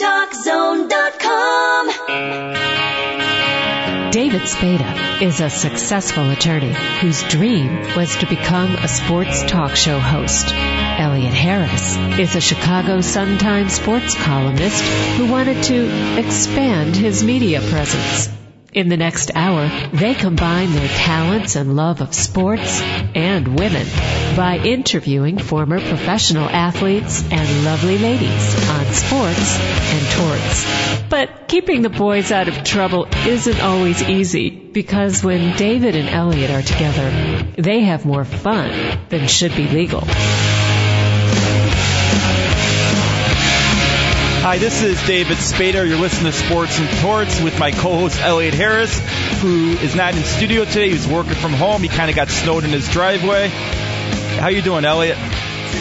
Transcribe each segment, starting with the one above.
TalkZone.com. David Spada is a successful attorney whose dream was to become a sports talk show host. Elliot Harris is a Chicago Sun-Times sports columnist who wanted to expand his media presence. In the next hour, they combine their talents and love of sports and women by interviewing former professional athletes and lovely ladies on sports and torts. But keeping the boys out of trouble isn't always easy because when David and Elliot are together, they have more fun than should be legal. Hi, this is David Spada. You're listening to Sports and Torts with my co-host Elliot Harris, who is not in studio today. He's working from home. He kind of got snowed in his driveway. How you doing, Elliot?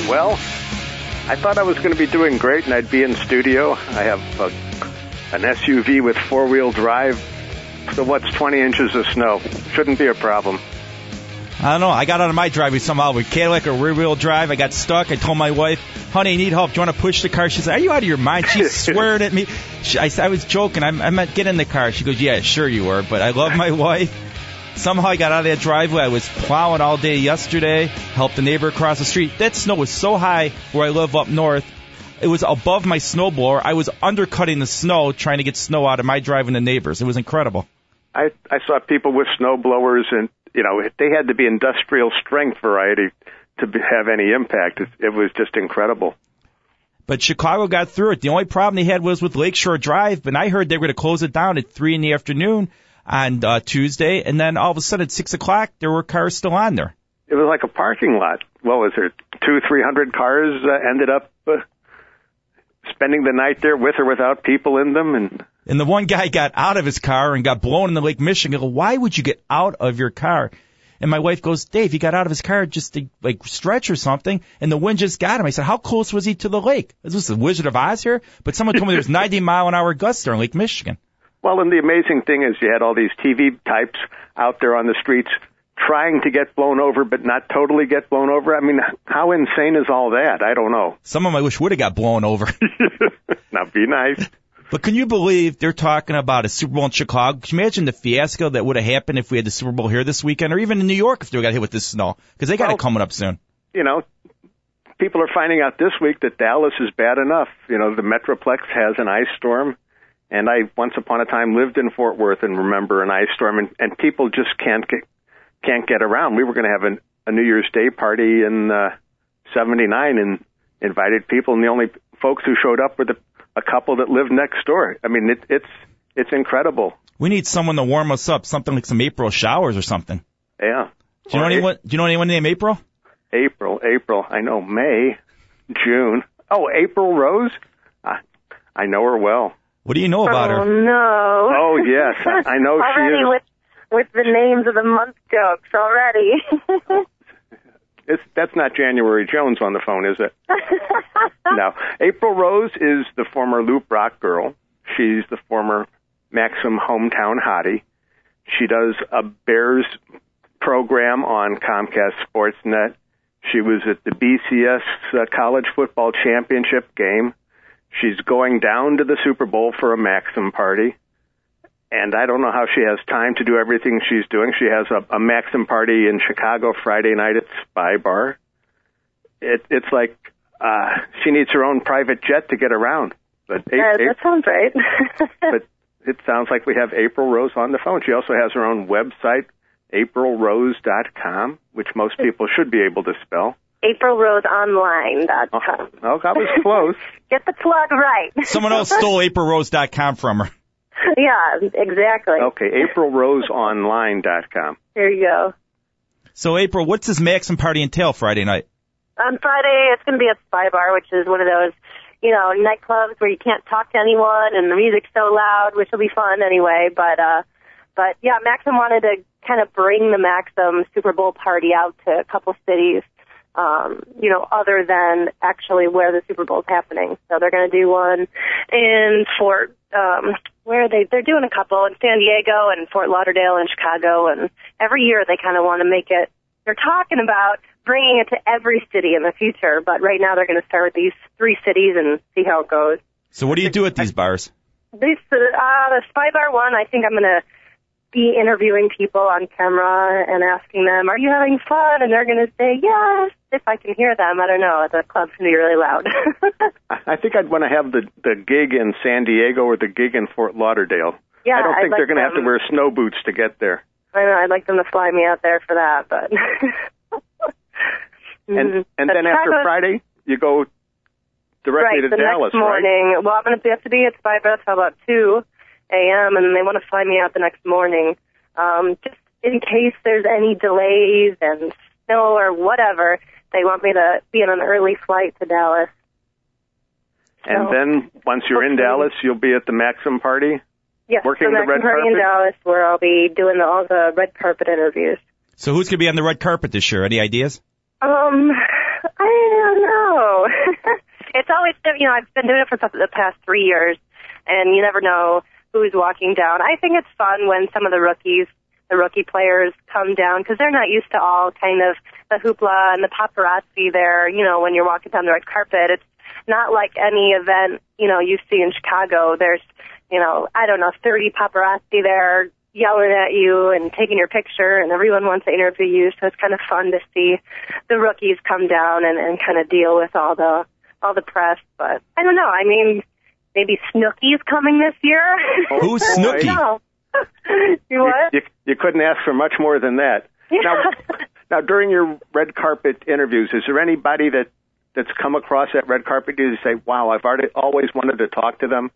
Well, I thought I was going to be doing great and I'd be in studio. I have a, an SUV with four-wheel drive. So what's 20 inches of snow? Shouldn't be a problem. I don't know. I got out of my driveway somehow with Cadillac or rear wheel drive. I got stuck. I told my wife, honey, I need help. Do you want to push the car? She said, are you out of your mind? She's swearing at me. She, I, I was joking. I, I meant get in the car. She goes, yeah, sure you were. But I love my wife. Somehow I got out of that driveway. I was plowing all day yesterday, helped the neighbor across the street. That snow was so high where I live up north. It was above my snowblower. I was undercutting the snow trying to get snow out of my drive and the neighbors. It was incredible. I, I saw people with snow blowers and, you know, they had to be industrial strength variety to be, have any impact. It, it was just incredible. But Chicago got through it. The only problem they had was with Lakeshore Drive, but I heard they were going to close it down at three in the afternoon on uh, Tuesday, and then all of a sudden at six o'clock there were cars still on there. It was like a parking lot. What was there? Two, three hundred cars uh, ended up uh, spending the night there with or without people in them, and And the one guy got out of his car and got blown in the Lake Michigan. Go, why would you get out of your car? And my wife goes, Dave, he got out of his car just to like stretch or something, and the wind just got him. I said, how close was he to the lake? Is this the Wizard of Oz here? But someone told me there's 90 mile an hour gusts there in Lake Michigan. Well, and the amazing thing is you had all these TV types out there on the streets trying to get blown over, but not totally get blown over. I mean, how insane is all that? I don't know. Some of them I wish would have got blown over. now, be nice. But can you believe they're talking about a Super Bowl in Chicago? Can you imagine the fiasco that would have happened if we had the Super Bowl here this weekend, or even in New York if they got hit with this snow? Because they got Well- it coming up soon. You know, people are finding out this week that Dallas is bad enough. You know, the Metroplex has an ice storm. And I once upon a time lived in Fort Worth and remember an ice storm, and, and people just can't get can't get around. We were going to have an, a New Year's Day party in uh, '79 and invited people, and the only folks who showed up were the a couple that lived next door. I mean, it, it's it's incredible. We need someone to warm us up, something like some April showers or something. Yeah. Do you know Or anyone? Do you know anyone named April? April, April. I know May, June. Oh, April Rose. I, I know her well. What do you know about oh her? no! Oh yes, I, I know she already is. with with the names of the month jokes already. It's, that's not January Jones on the phone, is it? no. April Rose is the former Loop Rock girl. She's the former Maxim hometown hottie. She does a Bears program on Comcast Sportsnet. She was at the BCS uh, college football championship game. She's going down to the Super Bowl for a Maxim party. And I don't know how she has time to do everything she's doing. She has a, a Maxim party in Chicago Friday night at Spy Bar. It, it's like uh, she needs her own private jet to get around. But A- Yeah, A- that sounds right. but it sounds like we have April Rose on the phone. She also has her own website, aprilrose.com, which most people should be able to spell. AprilRoseOnline.com. Oh, that was close. Get the plug right. Someone else stole AprilRose.com from her. yeah, exactly. Okay, aprilroseonline.com. There you go. So April, what's this Maxim party entail Friday night? On Friday, it's going to be at Spy Bar, which is one of those, you know, nightclubs where you can't talk to anyone and the music's so loud, which will be fun anyway. But, uh, but yeah, Maxim wanted to kind of bring the Maxim Super Bowl party out to a couple cities, um, you know, other than actually where the Super Bowl is happening. So they're going to do one in Fort, um, where are they? They're doing a couple in San Diego and Fort Lauderdale and Chicago. And every year they kind of want to make it, they're talking about bringing it to every city in the future, but right now they're going to start with these three cities and see how it goes. So what do you do at these bars? This uh, the Spy Bar one. I think I'm gonna be interviewing people on camera and asking them, "Are you having fun?" And they're gonna say yes if I can hear them. I don't know. The club's gonna be really loud. I think I'd want to have the the gig in San Diego or the gig in Fort Lauderdale. yeah, I don't I'd think they're going to have to wear snow boots to get there. I know. I'd like them to fly me out there for that, but. And Mhm. and But then after Friday, you go directly right, to the Dallas, next morning. Well, I'm going to have to be at Spy till about 2 a.m., and they want to fly me out the next morning. Um, just in case there's any delays and snow or whatever, they want me to be on an early flight to Dallas. right? And then once you're in Dallas, you'll be at the Maxim party. Yes, working the the red Maxim Party in? Dallas, where I'll be doing all the red carpet interviews. So who's going to be on the red carpet this year? Any ideas? Um, I don't know. it's always, you know, I've been doing it for the past three years, and you never know who's walking down. I think it's fun when some of the rookies, the rookie players, come down because they're not used to all kind of the hoopla and the paparazzi there. You know, when you're walking down the red carpet, it's not like any event you know you see in Chicago. There's, you know, I don't know, 30 paparazzi there yelling at you and taking your picture and everyone wants to interview you so it's kind of fun to see the rookies come down and, and kind of deal with all the all the press but I don't know I mean maybe Snooki's coming this year Who's boy. Snooki? no you You, what you, you couldn't ask for much more than that. Now, now during your red carpet interviews, is there anybody that that's come across that red carpet you say, "Wow, I've already always wanted to talk to them"?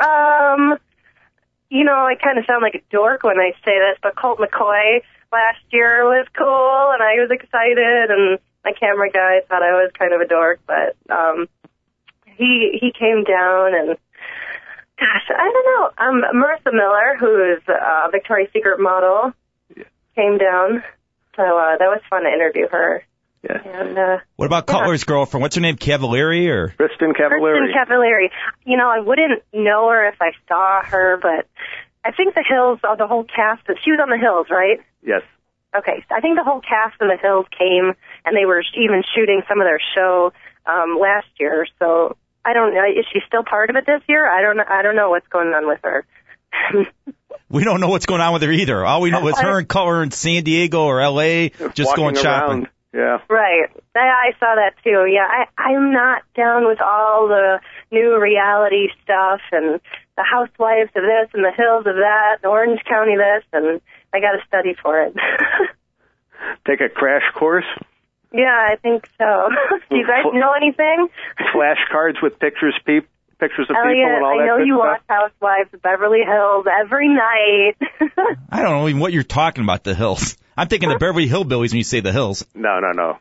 Um, you know, I kind of sound like a dork when I say this, but Colt McCoy last year was cool, and I was excited, and my camera guy thought I was kind of a dork, but um, he he came down and. Gosh, I don't know. Um, Marisa Miller, who is a Victoria's Secret model, came down, so uh, that was fun to interview her. Yeah. And uh, What about Yeah. Cutler's girlfriend? What's her name? Cavalieri or? Kristen Cavalieri? Kristin Cavallari. You know, I wouldn't know her if I saw her, but I think the Hills, uh, the whole cast, she was on the Hills, right? yes. Okay, so I think the whole cast of the Hills came, and they were even shooting some of their show um, last year. So I don't know. Is she still part of it this year? I don't. I don't know what's going on with her. We don't know what's going on with her either. All we know is her and Cutler in San Diego or L.A. just Walking going shopping. around. Yeah. Right. I, I saw that too. Yeah, I, I'm not down with all the new reality stuff and the housewives of this and the hills of that, and Orange County this, and I got to study for it. Take a crash course. Yeah, I think so. Do you guys know anything? Flashcards with pictures, peep, pictures of people Elliot, and all I that I know you stuff. watch Housewives of Beverly Hills every night. I don't know even what you're talking about, the hills. I'm thinking the Beverly Hillbillies when you say the hills. No, no, no.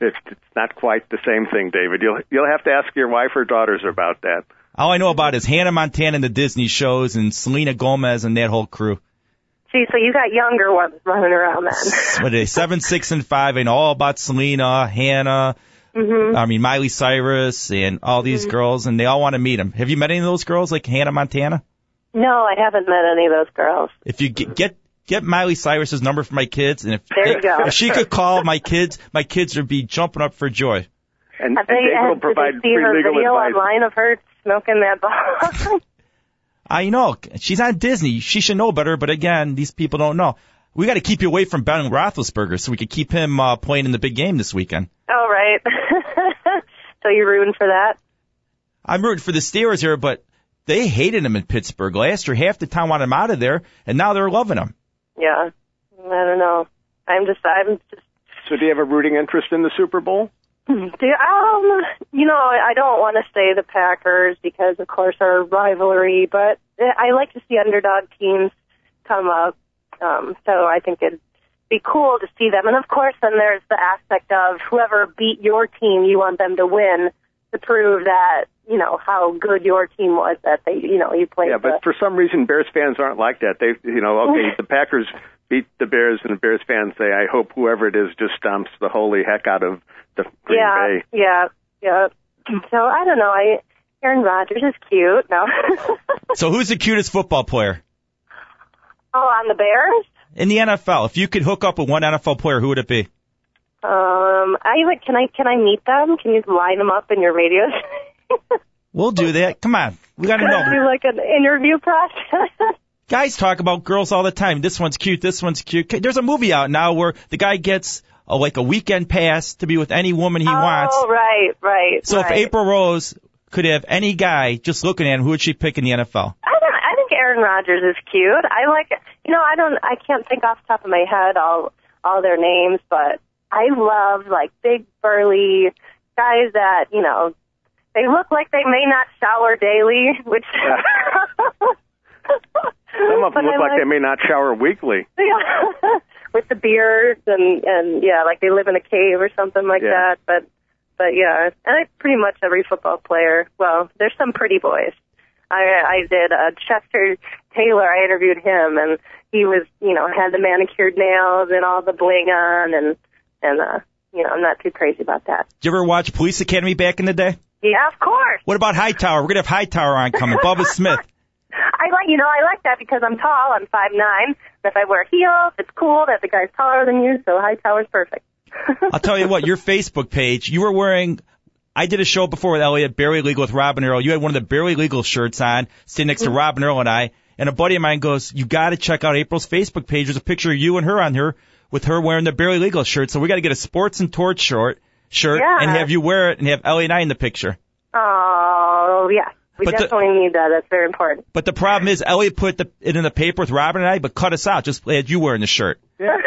It's, it's not quite the same thing, David. You'll you'll have to ask your wife or daughters about that. All I know about is Hannah Montana and the Disney shows and Selena Gomez and that whole crew. See, so you got younger ones running around then. What are they? Seven, six, and five. and all about Selena, Hannah. hmm I mean Miley Cyrus and all these girls, and they all want to meet him. Have you met any of those girls, like Hannah Montana? No, I haven't met any of those girls. If you get get, get Miley Cyrus's number for my kids, and if There you go. if she could call my kids, my kids would be jumping up for joy. And, Have and they, David will provide they see free her legal video advice. online of her smoking that ball? I know she's on Disney. She should know better, but again, these people don't know. We got to keep you away from Ben Roethlisberger so we could keep him uh, playing in the big game this weekend. oh, right. so you're rooting for that? I'm rooting for the Steelers here, but they hated him in Pittsburgh last year. Half the town wanted him out of there, and now they're loving him. Yeah. I don't know. I'm just, I'm just, So do you have a rooting interest in the Super Bowl? Do, um, you know, I don't want to say the Packers because, of course, our rivalry, but I like to see underdog teams come up. Um, so I think it'd be cool to see them. And of course, then there's the aspect of whoever beat your team, you want them to win to prove that, you know, how good your team was that they, you know, you played Yeah, the, but for some reason, Bears fans aren't like that. They, you know, okay, the Packers beat the Bears, and the Bears fans say, "I hope whoever it is just stomps the holy heck out of the Green yeah, Bay." yeah, yeah. So I don't know. I Aaron Rodgers is cute. No. So who's the cutest football player oh, on the Bears. in the NFL? If you could hook up with one NFL player, who would it be? Um, I would. Can I? Can I meet them? Can you line them up in your radio? We'll do that. Come on. We got to know. I do like an interview process? Guys talk about girls all the time. This one's cute. This one's cute. There's a movie out now where the guy gets a, like a weekend pass to be with any woman he wants. Oh, right, right. So if. April Rose could have any guy just looking at him, who would she pick in the NFL? I don't. I think Aaron Rodgers is cute. I like. You know, I don't. I can't think off the top of my head all all their names, but I love like big burly guys that you know. They look like they may not shower daily, which. Some of them look I like they may not shower weekly. Yeah. with the beards and and yeah, like they live in a cave or something like Yeah. that. But but yeah, and I pretty much every football player. Well, there's some pretty boys. I I did uh, Chester Taylor. I interviewed him, and he was you know had the manicured nails and all the bling on, and and uh, you know I'm not too crazy about that. Did you ever watch Police Academy back in the day? Yeah, of course. What about Hightower? We're gonna have Hightower on coming. Bubba Smith. I like, you know, I like that because I'm tall. I'm five nine. If I wear heels, it's cool that the guy's taller than you. So high tower's perfect. I'll tell you what, your Facebook page, you were wearing, I did a show before with Elliot, Barely Legal with Robin Earl. You had one of the Barely Legal shirts on, sitting next to mm-hmm. Robin Earl and I. And a buddy of mine goes, you gotta check out April's Facebook page. There's a picture of you and her on her with her wearing the Barely Legal shirt. So we gotta get a Sports and Torts short, shirt Yeah. and have you wear it and have Elliot and I in the picture. Oh yeah, we But the- definitely need that. That's very important. But the problem is Elliot put the, it in the paper with Robin and I, but cut us out. Just had you wearing the shirt. Yeah.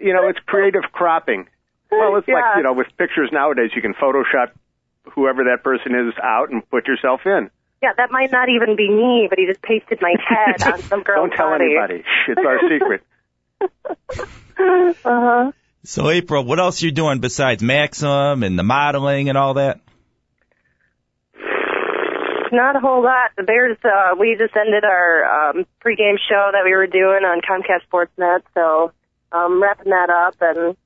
You know, it's creative cropping. Well, it's Yeah. like you know, with pictures nowadays, you can Photoshop whoever that person is out and put yourself in. Yeah, that might not even be me, but he just pasted my head on some girl's Don't tell body. anybody. It's our secret. Uh-huh. So April, what else are you doing besides Maxim and the modeling and all that? Not a whole lot. The Bears, uh, we just ended our um, pregame show that we were doing on Comcast Sportsnet, so um, wrapping that up and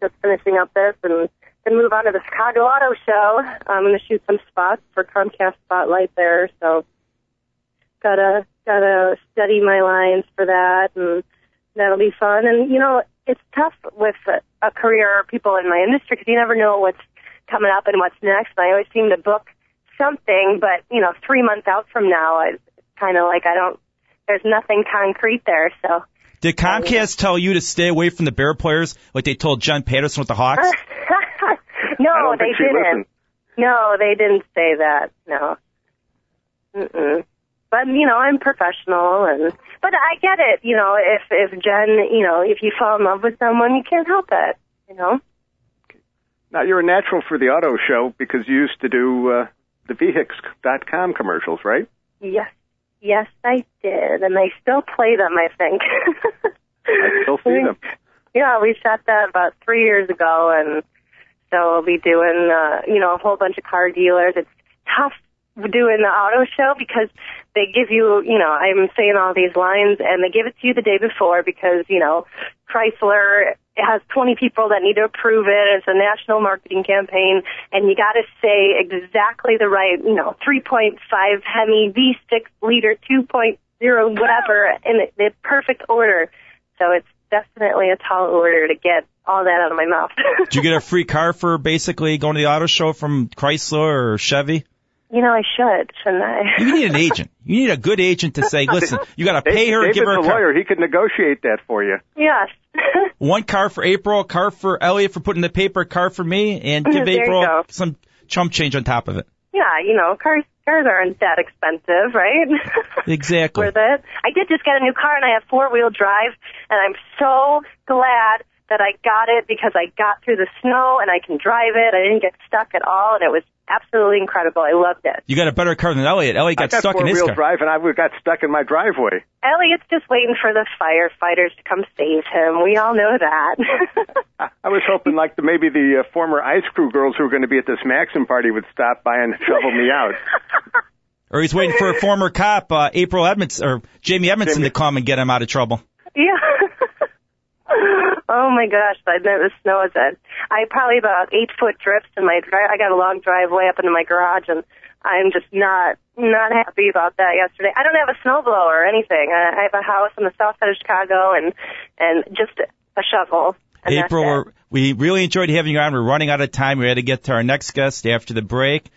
just finishing up this and then move on to the Chicago Auto Show. I'm going to shoot some spots for Comcast Spotlight there, so gotta gotta study my lines for that, and that'll be fun. And you know, it's tough with a, a career people in my industry because you never know what's coming up and what's next. And I always seem to book something, but you know, three months out from now, it's kind of like I don't. There's nothing concrete there, so. Did Comcast tell you to stay away from the Bear players like they told John Patterson with the Hawks? no, they didn't. listened. No, they didn't say that. No. Mm-mm. But you know, I'm professional, and but I get it. You know, if if Jen, you know, if you fall in love with someone, you can't help it. You know. Now you're a natural for the auto show because you used to do uh, the Vehix.com commercials, right? Yes, yes, I did, and they still play them. I think. I still see them. Yeah, we shot that about three years ago, and so we'll be doing, uh, you know, a whole bunch of car dealers. It's tough doing the auto show because they give you, you know, I'm saying all these lines, and they give it to you the day before because, you know, Chrysler has 20 people that need to approve it. It's a national marketing campaign, and you got to say exactly the right, you know, 3.5 Hemi V6 liter 2.0 whatever in the, the perfect order. So it's definitely a tall order to get all that out of my mouth. Did you get a free car for basically going to the auto show from Chrysler or Chevy? You know, I should, shouldn't I? You need an agent. You need a good agent to say, listen, you got to pay her David's give her a a car. lawyer. He could negotiate that for you. yes. One car for April, a car for Elliot for putting the paper, a car for me, and give There you April go. some chump change on top of it. yeah, you know, cars cars aren't that expensive, right? Exactly. Worth it. I did just get a new car and I have four wheel drive and I'm so glad that I got it because I got through the snow and I can drive it. I didn't get stuck at all and it was absolutely incredible. I loved it. You got a better car than Elliot. Elliot I got got stuck in his four-wheel car. drive, and I got stuck in my driveway. Elliot's just waiting for the firefighters to come save him. We all know that. I I was hoping, like the, maybe the uh, former ice crew girls who were going to be at this Maxim party would stop by and shovel me out. Or he's waiting for a former cop, uh, April Edmonds or Jamie Edmondson Jamie. to come and get him out of trouble. Yeah. Oh my gosh, I know the snow is at I probably about eight foot drifts in my drive. I got a long driveway up into my garage, and I'm just not not happy about that. Yesterday, I don't have a snowblower or anything. I I have a house on the south side of Chicago, and and just a shovel. April, we're, we really enjoyed having you on. We're running out of time. We had to get to our next guest after the break.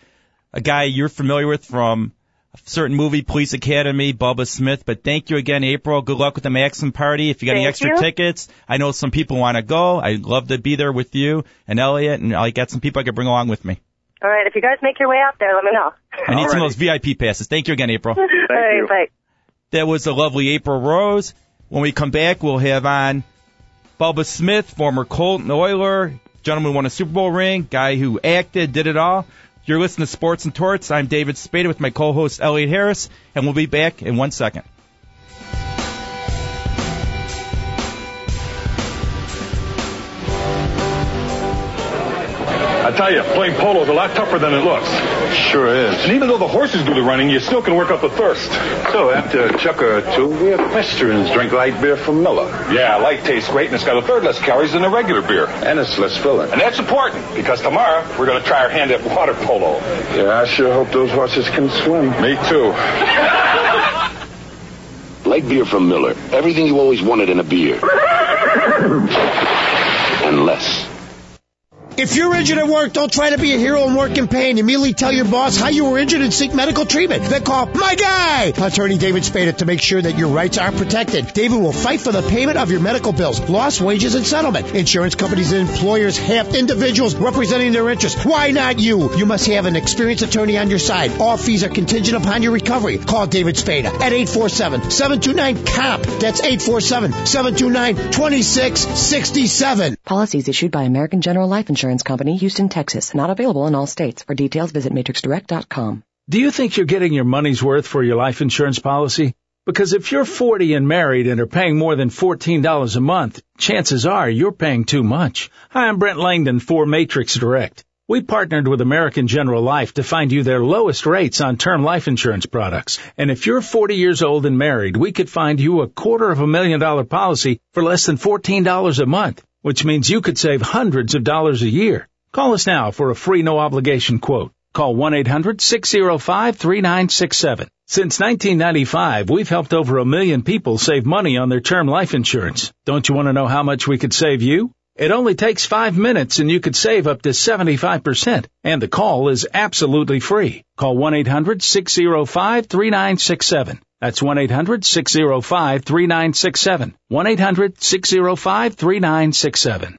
a guy you're familiar with from certain movie, Police Academy, Bubba Smith. But thank you again, April. Good luck with the Maxim party. If you got any extra you. tickets, I know some people want to go. I'd love to be there with you and Elliot, and I got some people I could bring along with me. All right, if you guys make your way out there, let me know. I need some of those VIP passes. Thank you again, April. All right, you. bye. That was the lovely April Rose. When we come back, we'll have on Bubba Smith, former Colt and Oiler, gentleman won a Super Bowl ring, guy who acted, did it all. You're listening to Sports and Torts. I'm David Spada with my co-host Elliot Harris, and we'll be back in one second. I tell you, playing polo is a lot tougher than it looks. Sure is. And even though the horses do the running, you still can work up the thirst. So after a chukker or two, we equestrians drink light beer from Miller. Yeah, light tastes great, and it's got a third less calories than a regular beer. And it's less filling. And that's important, because tomorrow we're going to try our hand at water polo. Yeah, I sure hope those horses can swim. Me too. Light beer from Miller. Everything you always wanted in a beer. and less. If you're injured at work, don't try to be a hero and work in pain. Immediately tell your boss how you were injured and seek medical treatment. Then call my guy, attorney David Spada, to make sure that your rights are protected. David will fight for the payment of your medical bills, lost wages, and settlement. Insurance companies and employers have individuals representing their interests. Why not you? You must have an experienced attorney on your side. All fees are contingent upon your recovery. Call David Spada at 847-729-COMP. That's 847-729-2667. Policies issued by American General Life Insurance Company, Houston, Texas. Not available in all states. For details, visit matrixdirect.com. Do you think you're getting your money's worth for your life insurance policy? Because if you're 40 and married and are paying more than $14 a month, chances are you're paying too much. Hi, I'm Brent Langdon for Matrix Direct. We partnered with American General Life to find you their lowest rates on term life insurance products. And if you're 40 years old and married, we could find you a quarter of a million dollar policy for less than $14 a month, which means you could save hundreds of dollars a year. Call us now for a free no obligation quote. Call 1-800-605-3967. Since 1995, we've helped over a million people save money on their term life insurance. Don't you want to know how much we could save you? It only takes five minutes and you could save up to 75%. And the call is absolutely free. Call 1-800-605-3967. That's 1-800-605-3967. 1-800-605-3967.